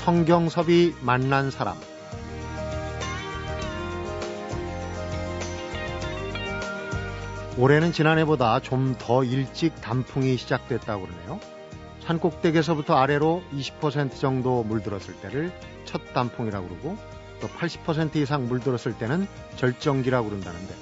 성경섭이 만난 사람 올해는 지난해보다 좀 더 일찍 단풍이 시작됐다고 그러네요. 산꼭대기에서부터 아래로 20% 정도 물들었을 때를 첫 단풍이라고 그러고 또 80% 이상 물들었을 때는 절정기라고 그런다는데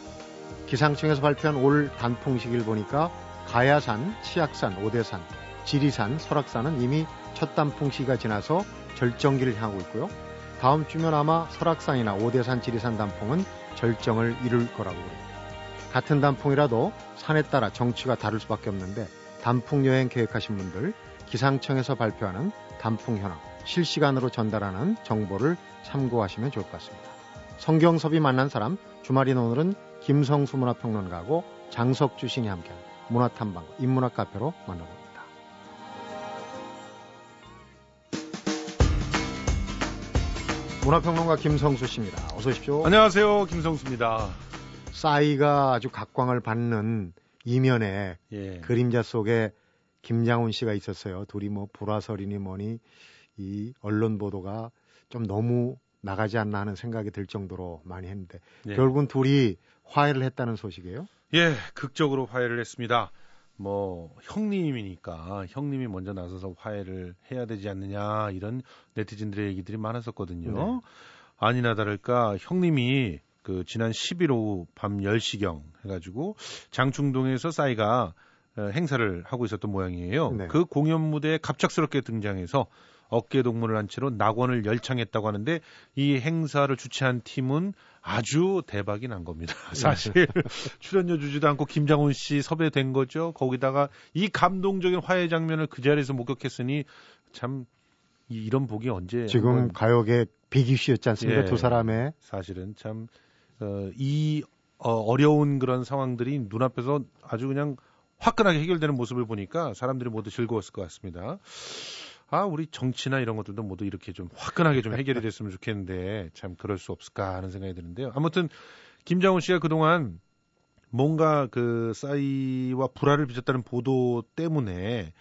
기상청에서 발표한 올 단풍 시기를 보니까 가야산, 치악산, 오대산, 지리산, 설악산은 이미 첫 단풍 시기가 지나서 절정기를 향하고 있고요. 다음 주면 아마 설악산이나 오대산, 지리산 단풍은 절정을 이룰 거라고 그래요. 같은 단풍이라도 산에 따라 정치가 다를 수밖에 없는데 단풍 여행 계획하신 분들 기상청에서 발표하는 단풍 현황 실시간으로 전달하는 정보를 참고하시면 좋을 것 같습니다. 성경섭이 만난 사람 주말인 오늘은 김성수 문화평론가하고 장석주 신이 함께한 문화탐방 인문학 카페로 만나봅니다. 문화평론가 김성수 씨입니다. 어서 오십시오. 안녕하세요. 김성수입니다. 싸이가 아주 각광을 받는 이면에 예. 그림자 속에 김장훈 씨가 있었어요. 둘이 뭐 불화설이니 뭐니 이 언론 보도가 좀 너무 나가지 않나 하는 생각이 들 정도로 많이 했는데 예. 결국은 둘이 화해를 했다는 소식이에요? 예, 극적으로 화해를 했습니다. 뭐 형님이니까 형님이 먼저 나서서 화해를 해야 되지 않느냐 이런 네티즌들의 얘기들이 많았었거든요. 네. 아니나 다를까 형님이 그 지난 11일 오후 밤 10시경 해가지고 장충동에서 싸이가 어, 행사를 하고 있었던 모양이에요. 네. 그 공연 무대에 갑작스럽게 등장해서 어깨 동무를 한 채로 낙원을 열창했다고 하는데 이 행사를 주최한 팀은 아주 대박이 난 겁니다. 사실 출연료 주지도 않고 김장훈 씨 섭외된 거죠. 거기다가 이 감동적인 화해 장면을 그 자리에서 목격했으니 참 이런 복이 언제 지금 한번... 가요계 비기슈였지 않습니까? 예, 두 사람의 사실은 참 어, 이 어, 어려운 그런 상황들이 눈앞에서 아주 그냥 화끈하게 해결되는 모습을 보니까 사람들이 모두 즐거웠을 것 같습니다. 아, 우리 정치나 이런 것들도 모두 이렇게 좀 화끈하게 좀 해결이 됐으면 좋겠는데 참 그럴 수 없을까 하는 생각이 드는데요. 아무튼 김장훈 씨가 그동안 뭔가 그 싸이와 불화를 빚었다는 보도 때문에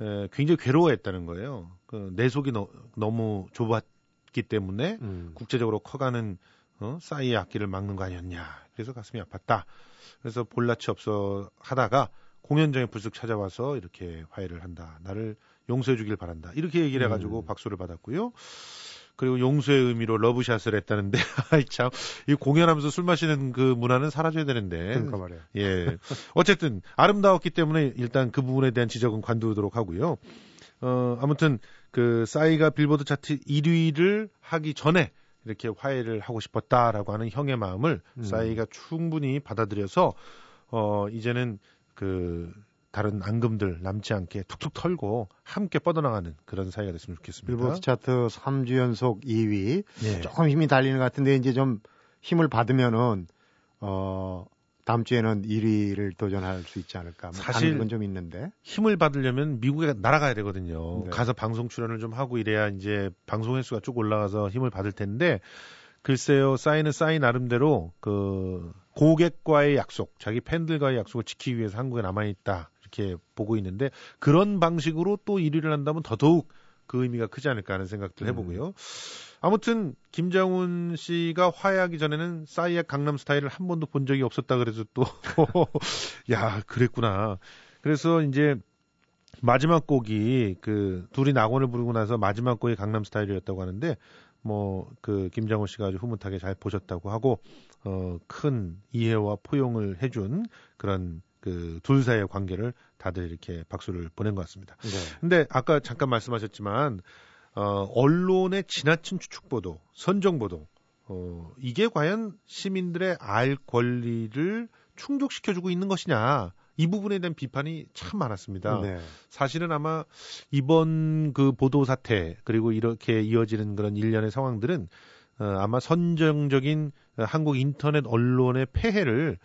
에, 굉장히 괴로워했다는 거예요. 그 내 속이 너, 너무 좁았기 때문에 음. 국제적으로 커가는 어, 싸이의 악기를 막는 거 아니었냐. 그래서 가슴이 아팠다. 그래서 볼라치 없어 하다가 공연장에 불쑥 찾아와서 이렇게 화해를 한다. 나를 용서해 주길 바란다. 이렇게 얘기를 해가지고 음. 박수를 받았고요. 그리고 용서의 의미로 러브샷을 했다는데, 아이 참, 이 공연하면서 술 마시는 그 문화는 사라져야 되는데. 그러니까 말이야. 예. 어쨌든, 아름다웠기 때문에 일단 그 부분에 대한 지적은 관두도록 하고요. 어, 아무튼, 그, 싸이가 빌보드 차트 1위를 하기 전에 이렇게 화해를 하고 싶었다라고 하는 형의 마음을 음. 싸이가 충분히 받아들여서, 어, 이제는 그, 다른 앙금들 남지 않게 툭툭 털고 함께 뻗어나가는 그런 사이가 됐으면 좋겠습니다. 빌보드 차트 3주 연속 2위. 네. 조금 힘이 달리는 것 같은데 이제 좀 힘을 받으면은 어 다음 주에는 1위를 도전할 수 있지 않을까. 뭐 사실 건좀 있는데 힘을 받으려면 미국에 날아가야 되거든요. 네. 가서 방송 출연을 좀 하고 이래야 이제 방송 횟수가 쭉 올라가서 힘을 받을 텐데 글쎄요, 사인은 사인 나름대로 그 고객과의 약속, 자기 팬들과의 약속을 지키기 위해서 한국에 남아 있다. 이렇게 보고 있는데 그런 방식으로 또 1위를 한다면 더더욱 그 의미가 크지 않을까 하는 생각들 음. 해보고요. 아무튼 김장훈 씨가 화해하기 전에는 싸이의 강남 스타일을 한 번도 본 적이 없었다 그래서 또 야 그랬구나. 그래서 이제 마지막 곡이 그 둘이 낙원을 부르고 나서 마지막 곡이 강남 스타일이었다고 하는데 뭐 그 김장훈 씨가 아주 흐뭇하게 잘 보셨다고 하고 어 큰 이해와 포용을 해준 그런 그 둘 사이의 관계를 다들 이렇게 박수를 보낸 것 같습니다. 네. 근데 아까 잠깐 말씀하셨지만 어, 언론의 지나친 추측 보도, 선정 보도, 어, 이게 과연 시민들의 알 권리를 충족시켜주고 있는 것이냐. 이 부분에 대한 비판이 참 많았습니다. 네. 사실은 아마 이번 그 보도 사태 그리고 이렇게 이어지는 그런 일련의 상황들은 어, 아마 선정적인 한국 인터넷 언론의 폐해를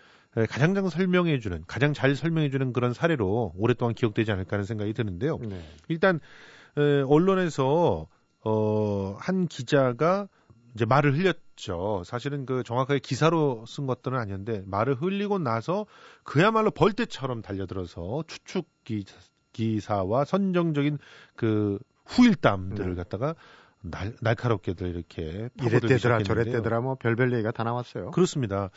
가장 잘 설명해주는, 가장 잘 설명해주는 그런 사례로 오랫동안 기억되지 않을까 하는 생각이 드는데요. 네. 일단, 에, 언론에서, 어, 한 기자가 이제 말을 흘렸죠. 사실은 그 정확하게 기사로 쓴 것들은 아니었는데, 말을 흘리고 나서 그야말로 벌떼처럼 달려들어서 추측 기, 기사와 선정적인 그 후일담들을 네. 갖다가 날, 날카롭게들 이렇게 이랬대더라 저랬대더라 뭐 별별 얘기가 다 나왔어요. 그렇습니다.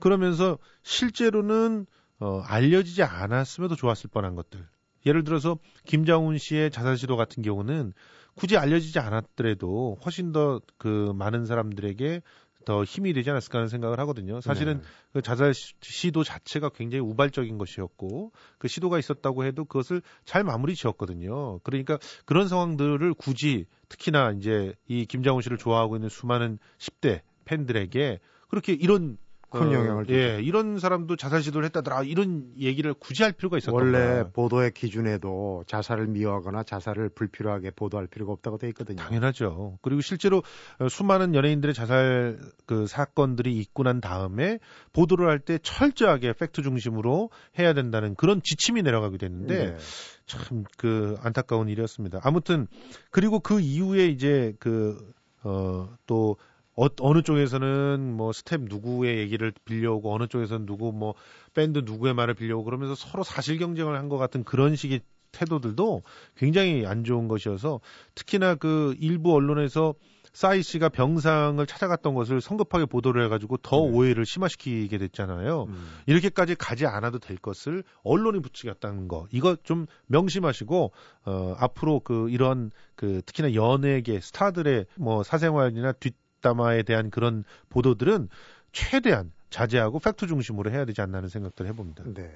그러면서 실제로는 어, 알려지지 않았음에도 좋았을 뻔한 것들. 예를 들어서 김장훈 씨의 자살 시도 같은 경우는 굳이 알려지지 않았더라도 훨씬 더 그 많은 사람들에게 더 힘이 되지 않았을까 하는 생각을 하거든요. 사실은 네. 그 자살 시도 자체가 굉장히 우발적인 것이었고 그 시도가 있었다고 해도 그것을 잘 마무리 지었거든요. 그러니까 그런 상황들을 굳이 특히나 이제 이 김장훈 씨를 좋아하고 있는 수많은 10대 팬들에게 그렇게 이런 큰 어, 영향을 주죠. 예, 이런 사람도 자살 시도를 했다더라. 이런 얘기를 굳이 할 필요가 있었던 원래 보도의 기준에도 자살을 미워하거나 자살을 불필요하게 보도할 필요가 없다고 돼 있거든요. 당연하죠. 그리고 실제로 어, 수많은 연예인들의 자살 그 사건들이 있고 난 다음에 보도를 할 때 철저하게 팩트 중심으로 해야 된다는 그런 지침이 내려가게 됐는데 네. 참그 안타까운 일이었습니다. 아무튼 그리고 그 이후에 이제 그어또 어, 어느 쪽에서는 뭐 스태프 누구의 얘기를 빌려오고 어느 쪽에서는 누구 뭐 밴드 누구의 말을 빌려오고 그러면서 서로 사실 경쟁을 한 것 같은 그런 식의 태도들도 굉장히 안 좋은 것이어서 특히나 그 일부 언론에서 싸이 씨가 병상을 찾아갔던 것을 성급하게 보도를 해가지고 더 네. 오해를 심화시키게 됐잖아요. 음. 이렇게까지 가지 않아도 될 것을 언론이 부추겼다는 거 이거 좀 명심하시고 어 앞으로 그 이런 그 특히나 연예계 스타들의 뭐 사생활이나 뒷 뒷담화에 대한 그런 보도들은 최대한 자제하고 팩트 중심으로 해야 되지 않나 하는 생각들을 해봅니다. 네.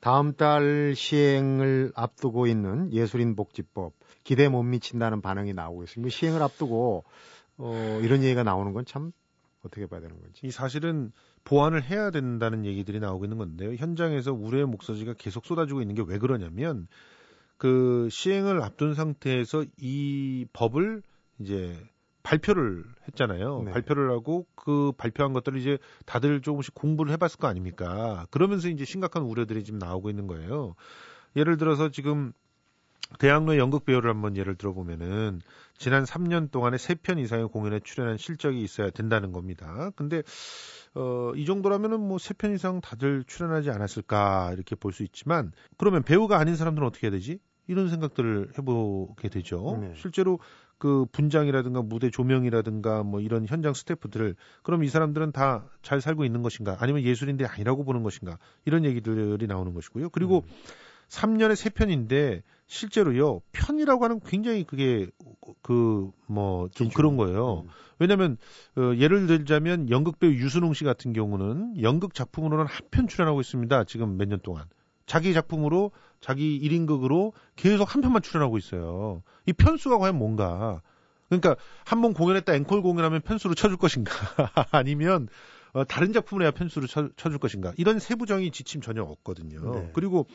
다음 달 시행을 앞두고 있는 예술인 복지법 기대 못 미친다는 반응이 나오고 있습니다. 시행을 앞두고 어, 이런 얘기가 나오는 건 참 어떻게 봐야 되는 건지. 이 사실은 보완을 해야 된다는 얘기들이 나오고 있는 건데요. 현장에서 우려의 목소리가 계속 쏟아지고 있는 게 왜 그러냐면 그 시행을 앞둔 상태에서 이 법을 이제 발표를 했잖아요. 네. 발표를 하고 그 발표한 것들을 이제 다들 조금씩 공부를 해봤을 거 아닙니까? 그러면서 이제 심각한 우려들이 지금 나오고 있는 거예요. 예를 들어서 지금 대학로 연극 배우를 한번 예를 들어보면은 지난 3년 동안에 3편 이상의 공연에 출연한 실적이 있어야 된다는 겁니다. 근데 어, 이 정도라면은 뭐 3편 이상 다들 출연하지 않았을까 이렇게 볼 수 있지만 그러면 배우가 아닌 사람들은 어떻게 해야 되지? 이런 생각들을 해보게 되죠. 네. 실제로 그 분장이라든가 무대 조명이라든가 뭐 이런 현장 스태프들을 그럼 이 사람들은 다 잘 살고 있는 것인가 아니면 예술인들이 아니라고 보는 것인가 이런 얘기들이 나오는 것이고요. 그리고 음. 3년에 3편인데 실제로요 편이라고 하는 굉장히 그게 그 뭐 좀 그런 거예요. 음. 왜냐하면 어, 예를 들자면 연극 배우 유순웅 씨 같은 경우는 연극 작품으로는 한 편 출연하고 있습니다. 지금 몇 년 동안. 자기 작품으로 자기 1인극으로 계속 한 편만 출연하고 있어요. 이 편수가 과연 뭔가? 그러니까 한 번 공연했다 앵콜 공연하면 편수로 쳐줄 것인가? 아니면 어, 다른 작품을 해야 편수로 쳐, 줄 것인가? 이런 세부적인 지침 전혀 없거든요. 네. 그리고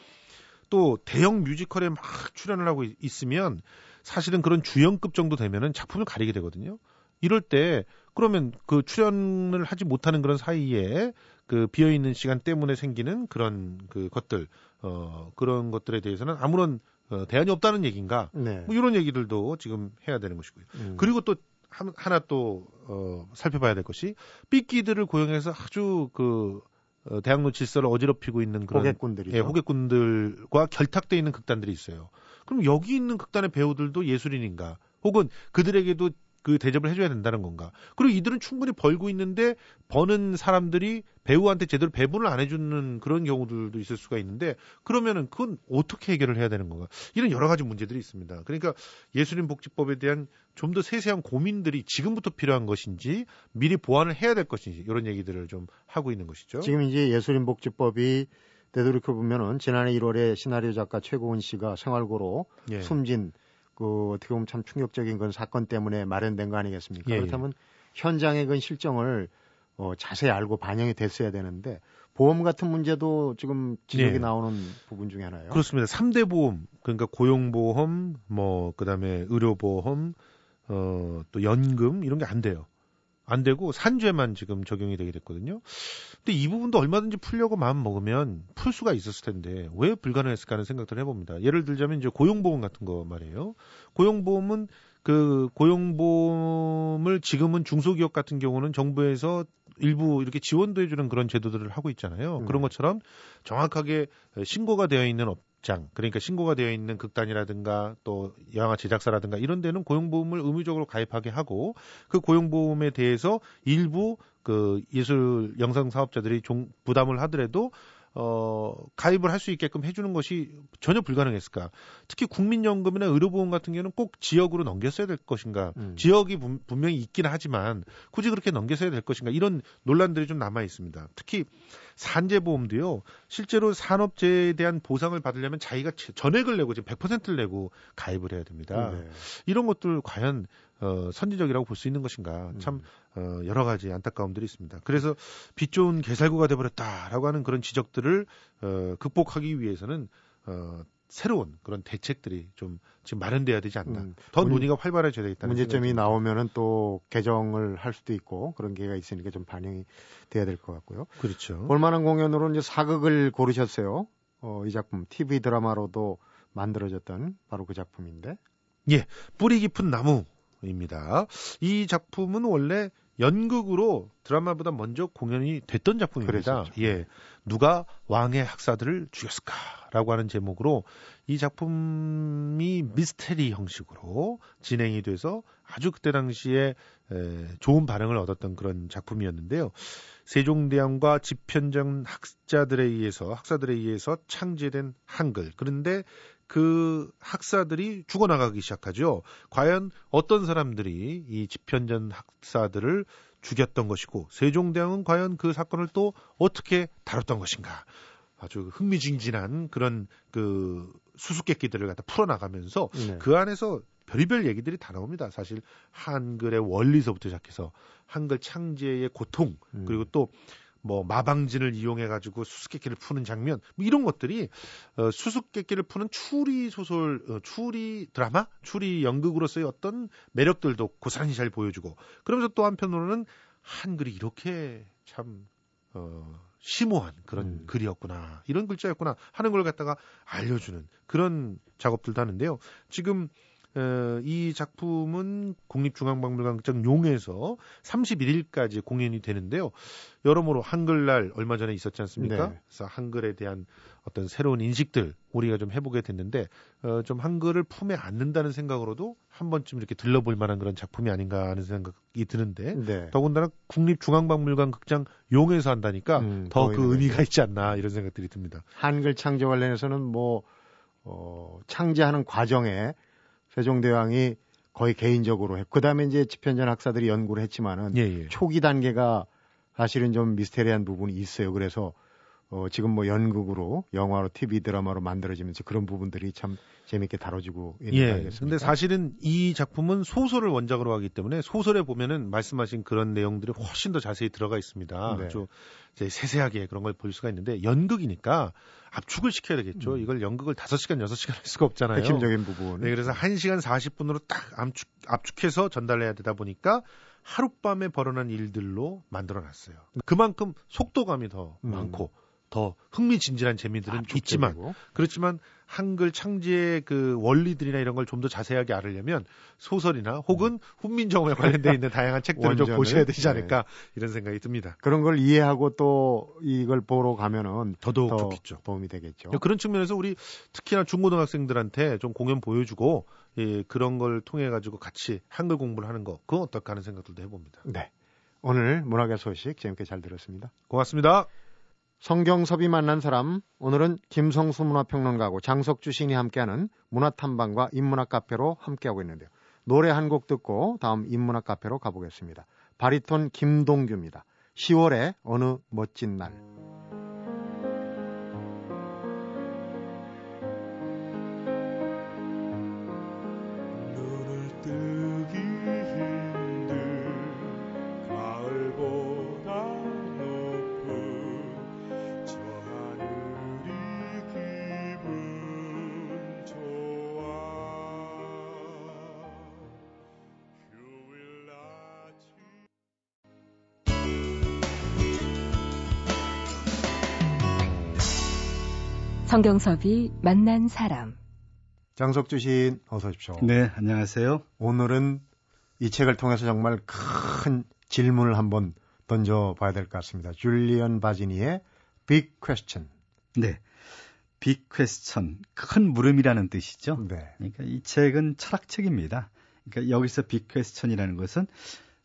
또 대형 뮤지컬에 막 출연을 하고 있으면 사실은 그런 주연급 정도 되면은 작품을 가리게 되거든요. 이럴 때 그러면 그 출연을 하지 못하는 그런 사이에 그 비어 있는 시간 때문에 생기는 그런 그 것들 어 그런 것들에 대해서는 아무런 어, 대안이 없다는 얘기인가? 네. 뭐 이런 얘기들도 지금 해야 되는 것이고요. 음. 그리고 또 하나 또 어, 살펴봐야 될 것이 삐끼들을 고용해서 아주 그 어, 대학로 질서를 어지럽히고 있는 그런 호객꾼들이 예, 호객꾼들과 결탁돼 있는 극단들이 있어요. 그럼 여기 있는 극단의 배우들도 예술인인가? 혹은 그들에게도 그 대접을 해줘야 된다는 건가? 그리고 이들은 충분히 벌고 있는데 버는 사람들이 배우한테 제대로 배분을 안 해주는 그런 경우들도 있을 수가 있는데 그러면은 그건 어떻게 해결을 해야 되는 건가? 이런 여러 가지 문제들이 있습니다. 그러니까 예술인 복지법에 대한 좀 더 세세한 고민들이 지금부터 필요한 것인지 미리 보완을 해야 될 것인지 이런 얘기들을 좀 하고 있는 것이죠. 지금 이제 예술인 복지법이 되돌이켜 보면은 지난해 1월에 시나리오 작가 최고은 씨가 생활고로 예. 숨진 그 어떻게 보면 참 충격적인 건 사건 때문에 마련된 거 아니겠습니까? 예, 예. 그렇다면 현장의 그 실정을 어, 자세히 알고 반영이 됐어야 되는데 보험 같은 문제도 지금 지적이 네. 나오는 부분 중에 하나요. 그렇습니다. 3대 보험 그러니까 고용보험 뭐 그다음에 의료보험 어, 또 연금 이런 게 안 돼요. 안 되고 산죄만 지금 적용이 되게 됐거든요. 근데 이 부분도 얼마든지 풀려고 마음 먹으면 풀 수가 있었을 텐데 왜 불가능했을까 하는 생각들을 해봅니다. 예를 들자면 이제 고용보험 같은 거 말이에요. 고용보험은 그 고용보험을 지금은 중소기업 같은 경우는 정부에서 일부 이렇게 지원도 해주는 그런 제도들을 하고 있잖아요. 음. 그런 것처럼 정확하게 신고가 되어 있는 업, 극장 그러니까 신고가 되어 있는 극단이라든가 또 영화 제작사라든가 이런 데는 고용보험을 의무적으로 가입하게 하고 그 고용보험에 대해서 일부 그 예술 영상 사업자들이 종, 부담을 하더라도 어, 가입을 할 수 있게끔 해주는 것이 전혀 불가능했을까? 특히 국민연금이나 의료보험 같은 경우는 꼭 지역으로 넘겼어야 될 것인가? 음. 지역이 분, 분명히 있긴 하지만 굳이 그렇게 넘겼어야 될 것인가? 이런 논란들이 좀 남아 있습니다. 특히 산재보험도요, 실제로 산업재해에 대한 보상을 받으려면 자기가 전액을 내고 지금 100%를 내고 가입을 해야 됩니다. 네. 이런 것들 과연 어, 선진적이라고 볼 수 있는 것인가 참 어, 여러 가지 안타까움들이 있습니다. 그래서 빛 좋은 개살구가 돼버렸다라고 하는 그런 지적들을 어, 극복하기 위해서는 어, 새로운 그런 대책들이 좀 지금 마련돼야 되지 않나. 음, 더 문, 논의가 활발해져야 되겠다는 문제점이 나오면은 또 개정을 할 수도 있고 그런 기회가 있으니까 좀 반영이 돼야 될 것 같고요. 그렇죠. 볼만한 공연으로 이제 사극을 고르셨어요. 어, 이 작품 TV 드라마로도 만들어졌던 바로 그 작품인데. 예, 뿌리 깊은 나무 입니다. 이 작품은 원래 연극으로 드라마보다 먼저 공연이 됐던 작품입니다. 그랬었죠. 예. 누가 왕의 학사들을 죽였을까라고 하는 제목으로 이 작품이 미스테리 형식으로 진행이 돼서 아주 그때 당시에 에, 좋은 반응을 얻었던 그런 작품이었는데요. 세종대왕과 집현전 학자들에 의해서 학사들에 의해서 창제된 한글. 그런데 그 학사들이 죽어나가기 시작하죠. 과연 어떤 사람들이 이 집현전 학사들을 죽였던 것이고 세종대왕은 과연 그 사건을 또 어떻게 다뤘던 것인가. 아주 흥미진진한 그런 그 수수께끼들을 갖다 풀어나가면서 네. 그 안에서 별의별 얘기들이 다 나옵니다. 사실 한글의 원리서부터 시작해서 한글 창제의 고통 음. 그리고 또 뭐 마방진을 이용해 가지고 수수께끼를 푸는 장면 뭐 이런 것들이 어, 수수께끼를 푸는 추리 소설 어, 추리 드라마 추리 연극으로서의 어떤 매력들도 고스란히 잘 보여주고 그러면서 또 한편으로는 한글이 이렇게 참 어, 심오한 그런 음. 글이었구나 이런 글자였구나 하는 걸 갖다가 알려주는 그런 작업들도 하는데요 지금 어, 이 작품은 국립중앙박물관 용에서 31일까지 공연이 되는데요. 여러모로 한글날 얼마 전에 있었지 않습니까? 네. 그래서 한글에 대한 어떤 새로운 인식들 우리가 좀 해보게 됐는데 어, 좀 한글을 품에 안는다는 생각으로도 한 번쯤 이렇게 들러볼 만한 그런 작품이 아닌가 하는 생각이 드는데 네. 더군다나 국립중앙박물관 극장 용에서 한다니까 음, 더그 의미가 있지 않나 이런 생각들이 듭니다. 한글 창제 관련해서는 뭐 어, 창제하는 과정에 세종대왕이 거의 개인적으로 했고 그다음에 이제 집현전 학사들이 연구를 했지만은 예, 예. 초기 단계가 사실은 좀 미스테리한 부분이 있어요. 그래서 어, 지금 뭐 연극으로 영화로 TV 드라마로 만들어지면서 그런 부분들이 참 재밌게 다뤄지고 있는 예. 거아니겠습니까 근데 사실은 이 작품은 소설을 원작으로 하기 때문에 소설에 보면은 말씀하신 그런 내용들이 훨씬 더 자세히 들어가 있습니다. 네. 아주 이제 세세하게 그런 걸 볼 수가 있는데 연극이니까 압축을 시켜야 되겠죠. 음. 이걸 연극을 5시간, 6시간 할 수가 없잖아요. 핵심적인 부분. 네, 그래서 1시간 40분으로 딱 압축, 압축해서 전달해야 되다 보니까 하룻밤에 벌어난 일들로 만들어 놨어요. 그만큼 속도감이 더 음. 많고 더 흥미진진한 재미들은 아, 있지만 그렇지만 한글 창제의 그 원리들이나 이런 걸 좀 더 자세하게 알으려면 소설이나 혹은 훈민정음에 관련돼 있는 다양한 책들을 좀 보셔야 되지 않을까 네. 이런 생각이 듭니다. 그런 걸 이해하고 또 이걸 보러 가면은 더더욱 더 좋겠죠. 도움이 되겠죠. 그런 측면에서 우리 특히나 중고등학생들한테 좀 공연 보여주고 예, 그런 걸 통해 가지고 같이 한글 공부를 하는 거 그건 어떨까 하는 생각들도 해봅니다. 네. 오늘 문학의 소식 재밌게 잘 들었습니다. 고맙습니다. 성경섭이 만난 사람 오늘은 김성수 문화평론가고 장석주 시인이 함께하는 문화탐방과 인문학 카페로 함께하고 있는데요. 노래 한 곡 듣고 다음 인문학 카페로 가보겠습니다. 바리톤 김동규입니다. 10월의 어느 멋진 날. 성경섭이 만난 사람. 장석주 시인 어서 오십시오. 네, 안녕하세요. 오늘은 이 책을 통해서 정말 큰 질문을 한번 던져봐야 될 것 같습니다. 줄리언 바지니의 Big Question. 네. 빅 퀘스천, 큰 물음이라는 뜻이죠. 네. 그러니까 이 책은 철학책입니다. 그러니까 여기서 빅 퀘스천이라는 것은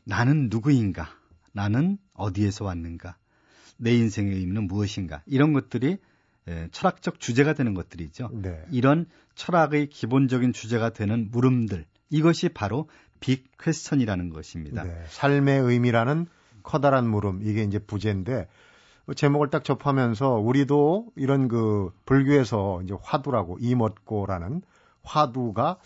나는 누구인가? 나는 어디에서 왔는가? 내 인생의 의미는 무엇인가? 이런 것들이 예, 철학적 주제가 되는 것들이죠. 네. 이런 철학의 기본적인 주제가 되는 물음들 이것이 바로 빅 퀘스천이라는 것입니다. 네. 삶의 의미라는 커다란 물음 이게 이제 부제인데 그 제목을 딱 접하면서 우리도 이런 그 불교에서 이제 화두라고 이멋고라는 화두가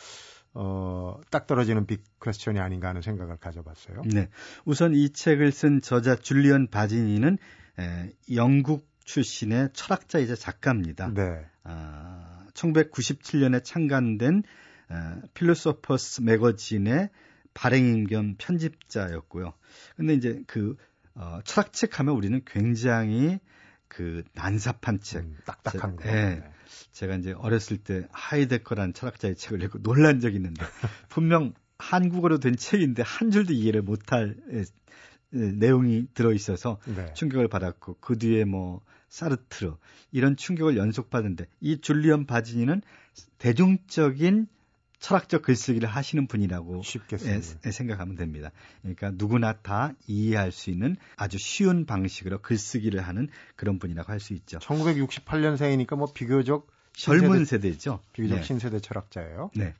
어, 딱 떨어지는 빅 퀘스천이 아닌가 하는 생각을 가져봤어요. 네. 우선 이 책을 쓴 저자 줄리언 바지니는 에, 영국 출신의 철학자이자 작가입니다. 네. 아, 1997년에 창간된 어, 필로소퍼스 매거진의 발행인 겸 편집자였고요. 근데 이제 그 어, 철학책 하면 우리는 굉장히 그 난삽한 책, 음, 딱딱한 거. 예. 네. 제가 이제 어렸을 때 하이데커라는 철학자의 책을 읽고 놀란 적이 있는데 분명 한국어로 된 책인데 한 줄도 이해를 못할 에, 에, 내용이 들어 있어서 네. 충격을 받았고 그 뒤에 뭐 사르트르 이런 충격을 연속받은데 이 줄리언 바지니는 대중적인 철학적 글쓰기를 하시는 분이라고 쉽게 예. 예, 생각하면 됩니다. 그러니까 누구나 다 이해할 수 있는 아주 쉬운 방식으로 글쓰기를 하는 그런 분이라고 할 수 있죠. 1968년생이니까 뭐 비교적 젊은 신세대, 세대 죠. 비교적 네. 신세대 철학자예요. 네.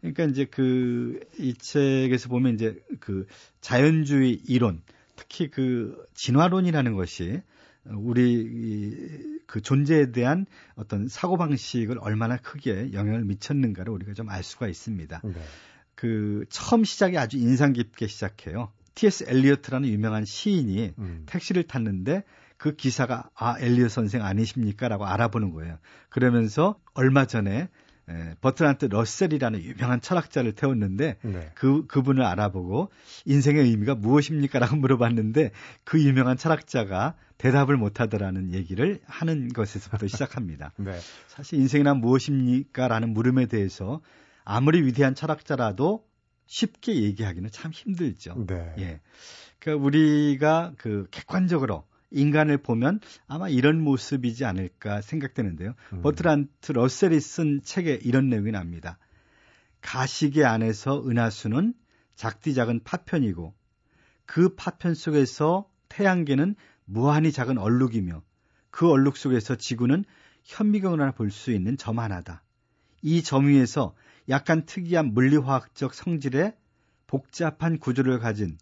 그러니까 이제 그 이 책에서 보면 이제 그 자연주의 이론, 특히 그 진화론이라는 것이 우리 이- 그 존재에 대한 어떤 사고 방식을 얼마나 크게 영향을 미쳤는가를 우리가 좀 알 수가 있습니다. 네. 그 처음 시작이 아주 인상 깊게 시작해요. T.S. 엘리어트라는 유명한 시인이 음. 택시를 탔는데 그 기사가 아 엘리엇 선생 아니십니까라고 알아보는 거예요. 그러면서 얼마 전에 에, 버트란트 러셀이라는 유명한 철학자를 태웠는데 네. 그 그분을 알아보고 인생의 의미가 무엇입니까라고 물어봤는데 그 유명한 철학자가 대답을 못하더라는 얘기를 하는 것에서부터 시작합니다. 네. 사실 인생이란 무엇입니까라는 물음에 대해서 아무리 위대한 철학자라도 쉽게 얘기하기는 참 힘들죠. 네. 예. 그러니까 우리가 그 객관적으로 인간을 보면 아마 이런 모습이지 않을까 생각되는데요. 음. 버트란트 러셀이 쓴 책에 이런 내용이 납니다. 가시계 안에서 은하수는 작디 작은 파편이고 그 파편 속에서 태양계는 무한히 작은 얼룩이며 그 얼룩 속에서 지구는 현미경을 하나 볼 수 있는 점 하나다. 이 점 위에서 약간 특이한 물리화학적 성질의 복잡한 구조를 가진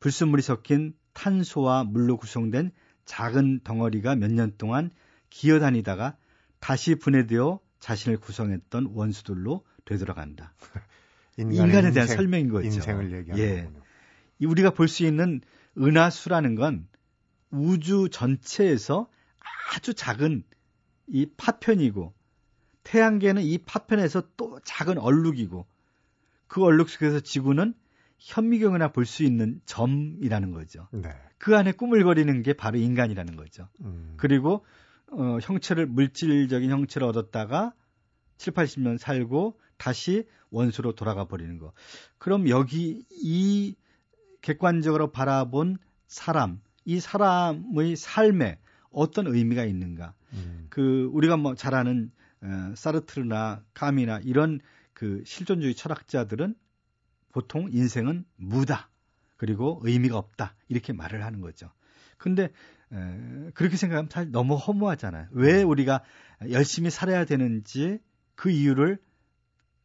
불순물이 섞인 탄소와 물로 구성된 작은 덩어리가 몇 년 동안 기어다니다가 다시 분해되어 자신을 구성했던 원수들로 되돌아간다. 인간의 인간에 대한 인생, 설명인 거죠. 인생을 얘기하는 예. 거군요. 이 우리가 볼 수 있는 은하수라는 건 우주 전체에서 아주 작은 이 파편이고 태양계는 이 파편에서 또 작은 얼룩이고 그 얼룩 속에서 지구는 현미경이나 볼 수 있는 점이라는 거죠. 네. 그 안에 꾸물거리는 게 바로 인간이라는 거죠. 음. 그리고 어, 형체를 물질적인 형체를 얻었다가 7, 80년 살고 다시 원수로 돌아가 버리는 거. 그럼 여기 이 객관적으로 바라본 사람, 이 사람의 삶에 어떤 의미가 있는가? 음. 그 우리가 뭐 잘 아는 어, 사르트르나 카미나 이런 그 실존주의 철학자들은 보통 인생은 무다. 그리고 의미가 없다. 이렇게 말을 하는 거죠. 근데 에, 그렇게 생각하면 사실 너무 허무하잖아요. 왜 우리가 열심히 살아야 되는지 그 이유를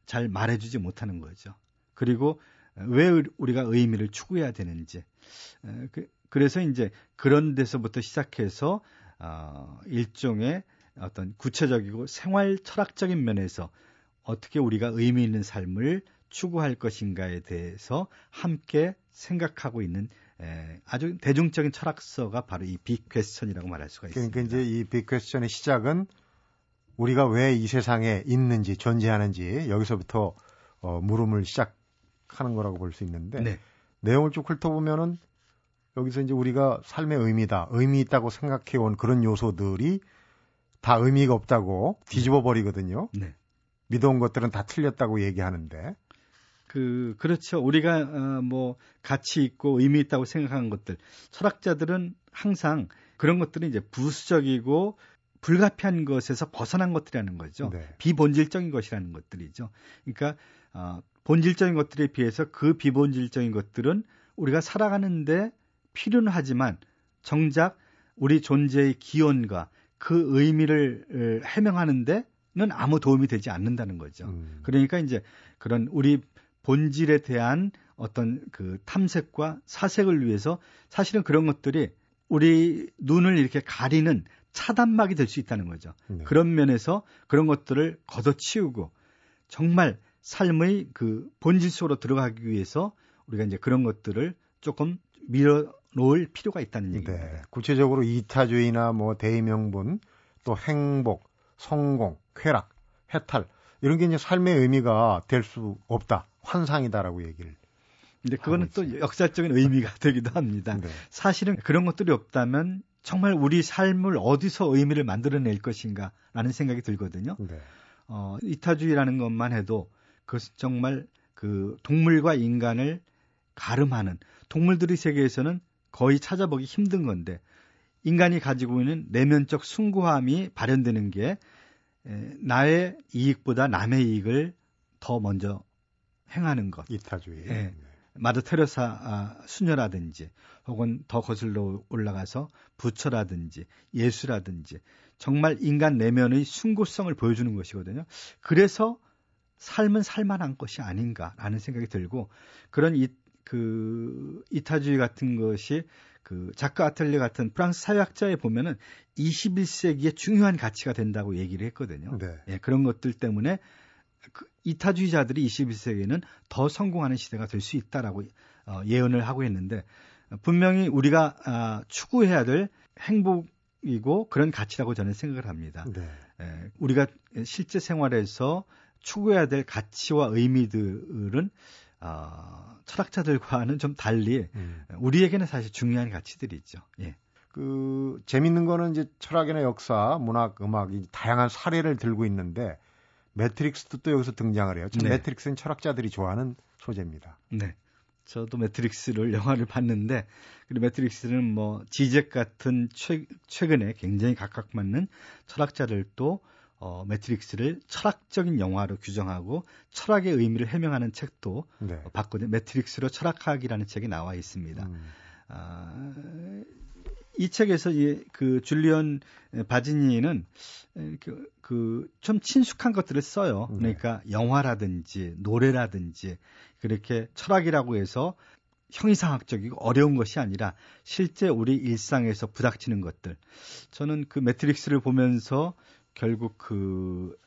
잘 말해주지 못하는 거죠. 그리고 왜 우리가 의미를 추구해야 되는지. 에, 그, 그래서 이제 그런 데서부터 시작해서 어, 일종의 어떤 구체적이고 생활 철학적인 면에서 어떻게 우리가 의미 있는 삶을 추구할 것인가에 대해서 함께 생각하고 있는 에, 아주 대중적인 철학서가 바로 이 빅퀘스천이라고 말할 수가 있습니다. 그러니까 이제 이 빅퀘스천의 시작은 우리가 왜 이 세상에 있는지 존재하는지 여기서부터 어, 물음을 시작하는 거라고 볼 수 있는데 네. 내용을 쭉 훑어보면은 여기서 이제 우리가 삶의 의미다, 의미 있다고 생각해 온 그런 요소들이 다 의미가 없다고 뒤집어 버리거든요. 네. 믿어온 것들은 다 틀렸다고 얘기하는데 그 그렇죠. 우리가 어, 뭐 가치 있고 의미 있다고 생각하는 것들 철학자들은 항상 그런 것들은 이제 부수적이고 불가피한 것에서 벗어난 것들이라는 거죠. 네. 비본질적인 것이라는 것들이죠. 그러니까 어, 본질적인 것들에 비해서 그 비본질적인 것들은 우리가 살아가는데 필요는 하지만 정작 우리 존재의 기원과 그 의미를 해명하는데는 아무 도움이 되지 않는다는 거죠. 음. 그러니까 이제 그런 우리 본질에 대한 어떤 그 탐색과 사색을 위해서 사실은 그런 것들이 우리 눈을 이렇게 가리는 차단막이 될 수 있다는 거죠. 네. 그런 면에서 그런 것들을 걷어치우고 정말 삶의 그 본질 속으로 들어가기 위해서 우리가 이제 그런 것들을 조금 밀어 놓을 필요가 있다는 얘기입니다. 네. 구체적으로 이타주의나 뭐 대의명분, 또 행복, 성공, 쾌락, 해탈 이런 게 이제 삶의 의미가 될 수 없다. 환상이다라고 얘기를. 근데 그거는 또. 역사적인 의미가 되기도 합니다. 네. 사실은 그런 것들이 없다면 정말 우리 삶을 어디서 의미를 만들어낼 것인가라는 생각이 들거든요. 네. 어, 이타주의라는 것만 해도 그것은 정말 그 동물과 인간을 가름하는 동물들의 세계에서는 거의 찾아보기 힘든 건데 인간이 가지고 있는 내면적 숭고함이 발현되는 게 에, 나의 이익보다 남의 이익을 더 먼저 행하는 것. 이타주의. 예. 마더 테레사 아, 수녀라든지 혹은 더 거슬러 올라가서 부처라든지 예수라든지 정말 인간 내면의 숭고성을 보여주는 것이거든요. 그래서 삶은 살만한 것이 아닌가라는 생각이 들고 그런 이, 그 이타주의 같은 것이 그 작가 아틀레 같은 프랑스 사회학자에 보면은 21세기의 중요한 가치가 된다고 얘기를 했거든요. 네. 예, 그런 것들 때문에 그 이타주의자들이 21세기에는 더 성공하는 시대가 될 수 있다라고 어, 예언을 하고 있는데 분명히 우리가 아, 추구해야 될 행복이고 그런 가치라고 저는 생각을 합니다. 네. 예, 우리가 실제 생활에서 추구해야 될 가치와 의미들은 어, 철학자들과는 좀 달리 음. 우리에게는 사실 중요한 가치들이죠. 예. 그 재밌는 거는 이제 철학이나 역사, 문학, 음악 이 다양한 사례를 들고 있는데 매트릭스도 또 여기서 등장을 해요. 참 네. 매트릭스는 철학자들이 좋아하는 소재입니다. 네. 저도 매트릭스를 영화를 봤는데 그리고 매트릭스는 뭐 지잭 같은 최, 최근에 굉장히 각각맞는 철학자들도 어, 매트릭스를 철학적인 영화로 규정하고 철학의 의미를 해명하는 책도 네. 봤거든요. 매트릭스로 철학학이라는 책이 나와 있습니다. 음. 아, 이 책에서 이, 그 줄리언 바지니는 그 좀 친숙한 것들을 써요. 네. 그러니까 영화라든지 노래라든지 그렇게 철학이라고 해서 형이상학적이고 어려운 것이 아니라 실제 우리 일상에서 부닥치는 것들. 저는 그 매트릭스를 보면서 결국 그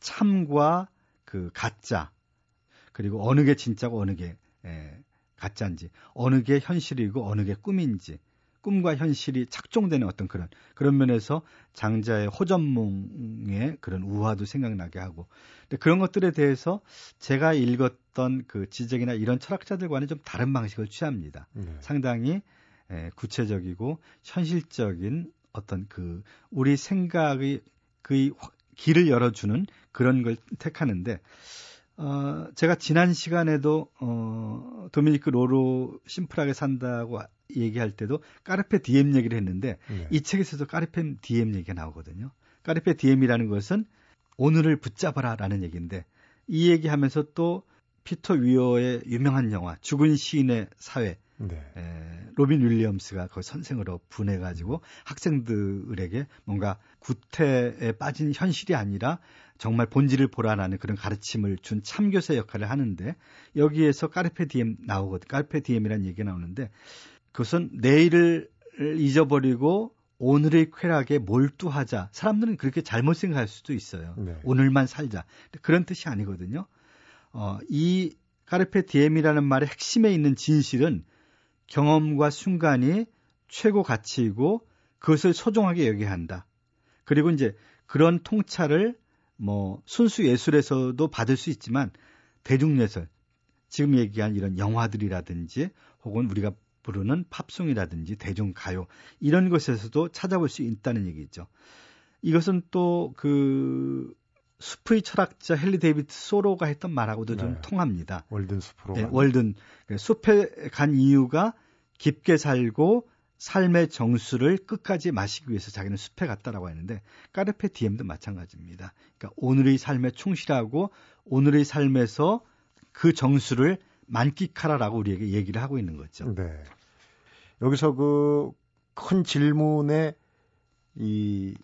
참과 그 가짜 그리고 어느 게 진짜고 어느 게 에, 가짜인지 어느 게 현실이고 어느 게 꿈인지 꿈과 현실이 착종되는 어떤 그런 그런 면에서 장자의 호전몽의 그런 우화도 생각나게 하고 근데 그런 것들에 대해서 제가 읽었던 그 지적이나 이런 철학자들과는 좀 다른 방식을 취합니다. 네. 상당히 에, 구체적이고 현실적인 어떤 그 우리 생각의 그 길을 열어주는 그런 걸 택하는데 어, 제가 지난 시간에도 어, 도미니크 로로 심플하게 산다고 얘기할 때도 carpe diem 얘기를 했는데 네. 이 책에서도 carpe diem 얘기가 나오거든요. carpe diem이라는 것은 오늘을 붙잡아라라는 얘기인데 이 얘기하면서 또 피터 위어의 유명한 영화 죽은 시인의 사회 네. 에, 로빈 윌리엄스가 그 선생으로 분해가지고 학생들에게 뭔가 구태에 빠진 현실이 아니라 정말 본질을 보라라는 그런 가르침을 준 참교사 역할을 하는데 여기에서 carpe diem 나오거든. carpe diem이라는 얘기가 나오는데 그것은 내일을 잊어버리고 오늘의 쾌락에 몰두하자. 사람들은 그렇게 잘못 생각할 수도 있어요. 네. 오늘만 살자. 그런 뜻이 아니거든요. 어, 이 carpe diem이라는 말의 핵심에 있는 진실은 경험과 순간이 최고 가치이고 그것을 소중하게 여겨야 한다. 그리고 이제 그런 통찰을 뭐 순수 예술에서도 받을 수 있지만 대중예술 지금 얘기한 이런 영화들이라든지 혹은 우리가 부르는 팝송이라든지 대중가요 이런 것에서도 찾아볼 수 있다는 얘기죠. 이것은 또 그 숲의 철학자 헨리 데이비드 소로가 했던 말하고도 좀 네. 통합니다. 월든 숲으로. 예, 가는. 월든 숲에 간 이유가 깊게 살고 삶의 정수를 끝까지 마시기 위해서 자기는 숲에 갔다라고 했는데 까르페 디엠도 마찬가지입니다. 그러니까 오늘의 삶에 충실하고 오늘의 삶에서 그 정수를 만끽하라라고 우리에게 얘기를 하고 있는 거죠. 네. 여기서 그 큰 질문에 이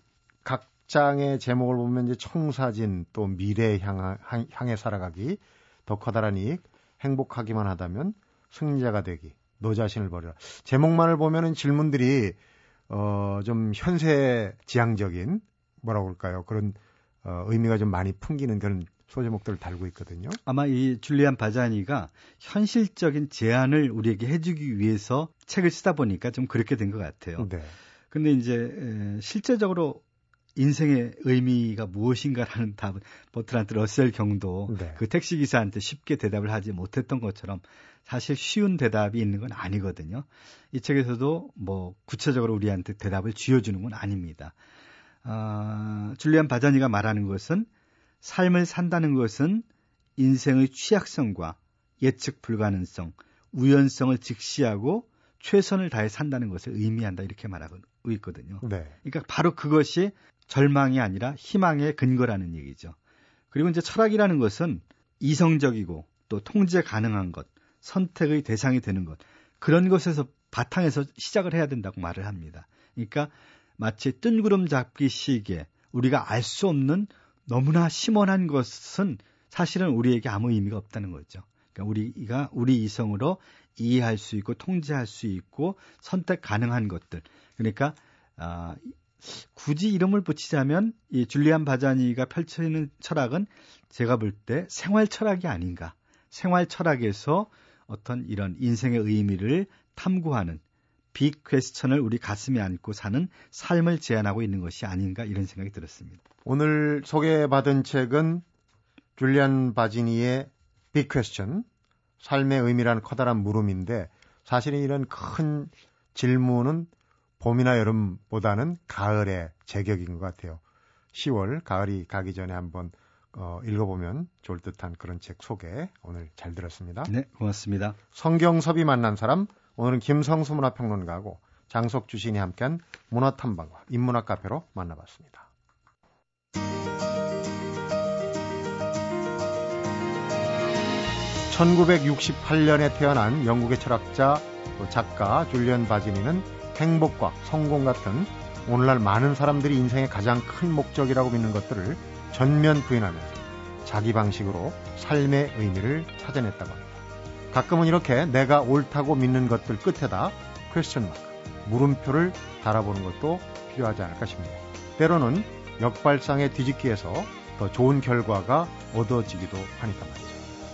각 장의 제목을 보면 이제 청사진 또 미래 향하, 향해 살아가기 더 커다란 이익 행복하기만 하다면 승리자가 되기 너 자신을 버려라. 제목만을 보면은 질문들이 어, 좀 현세 지향적인 뭐라고 할까요? 그런 어, 의미가 좀 많이 풍기는 그런 소제목들을 달고 있거든요. 아마 이 줄리안 바자니가 현실적인 제안을 우리에게 해주기 위해서 책을 쓰다 보니까 좀 그렇게 된 것 같아요. 네. 근데 이제 실제적으로 인생의 의미가 무엇인가라는 답은 버트란트 러셀 경도 네. 그 택시 기사한테 쉽게 대답을 하지 못했던 것처럼 사실 쉬운 대답이 있는 건 아니거든요. 이 책에서도 뭐 구체적으로 우리한테 대답을 쥐어주는 건 아닙니다. 아, 줄리안 바자니가 말하는 것은 삶을 산다는 것은 인생의 취약성과 예측 불가능성, 우연성을 직시하고 최선을 다해 산다는 것을 의미한다 이렇게 말하 고 있거든요. 네. 그러니까 바로 그것이 절망이 아니라 희망의 근거라는 얘기죠. 그리고 이제 철학이라는 것은 이성적이고 또 통제 가능한 것, 선택의 대상이 되는 것, 그런 것에서 바탕에서 시작을 해야 된다고 말을 합니다. 그러니까 마치 뜬구름 잡기 시기에 우리가 알 수 없는 너무나 심원한 것은 사실은 우리에게 아무 의미가 없다는 거죠. 그러니까 우리가 우리 이성으로 이해할 수 있고 통제할 수 있고 선택 가능한 것들. 그러니까 아, 굳이 이름을 붙이자면 이 줄리안 바자니가 펼쳐있는 철학은 제가 볼 때 생활 철학이 아닌가. 생활 철학에서 어떤 이런 인생의 의미를 탐구하는 빅 퀘스천을 우리 가슴에 안고 사는 삶을 제안하고 있는 것이 아닌가 이런 생각이 들었습니다. 오늘 소개받은 책은 줄리안 바지니의 빅 퀘스천 삶의 의미라는 커다란 물음인데 사실은 이런 큰 질문은 봄이나 여름보다는 가을의 제격인 것 같아요. 10월 가을이 가기 전에 한번 어, 읽어보면 좋을 듯한 그런 책 소개 오늘 잘 들었습니다. 네, 고맙습니다. 성경섭이 만난 사람 오늘은 김성수 문화평론가하고 장석 주 신이 함께한 문화탐방과 인문학 카페로 만나봤습니다. 1968년에 태어난 영국의 철학자 작가 줄리언 바지니는 행복과 성공 같은 오늘날 많은 사람들이 인생의 가장 큰 목적이라고 믿는 것들을 전면 부인하면서 자기 방식으로 삶의 의미를 찾아냈다고 합니다. 가끔은 이렇게 내가 옳다고 믿는 것들 끝에다 퀘스천 마크, 물음표를 달아보는 것도 필요하지 않을까 싶습니다. 때로는 역발상의 뒤집기에서 더 좋은 결과가 얻어지기도 하니까 말이죠.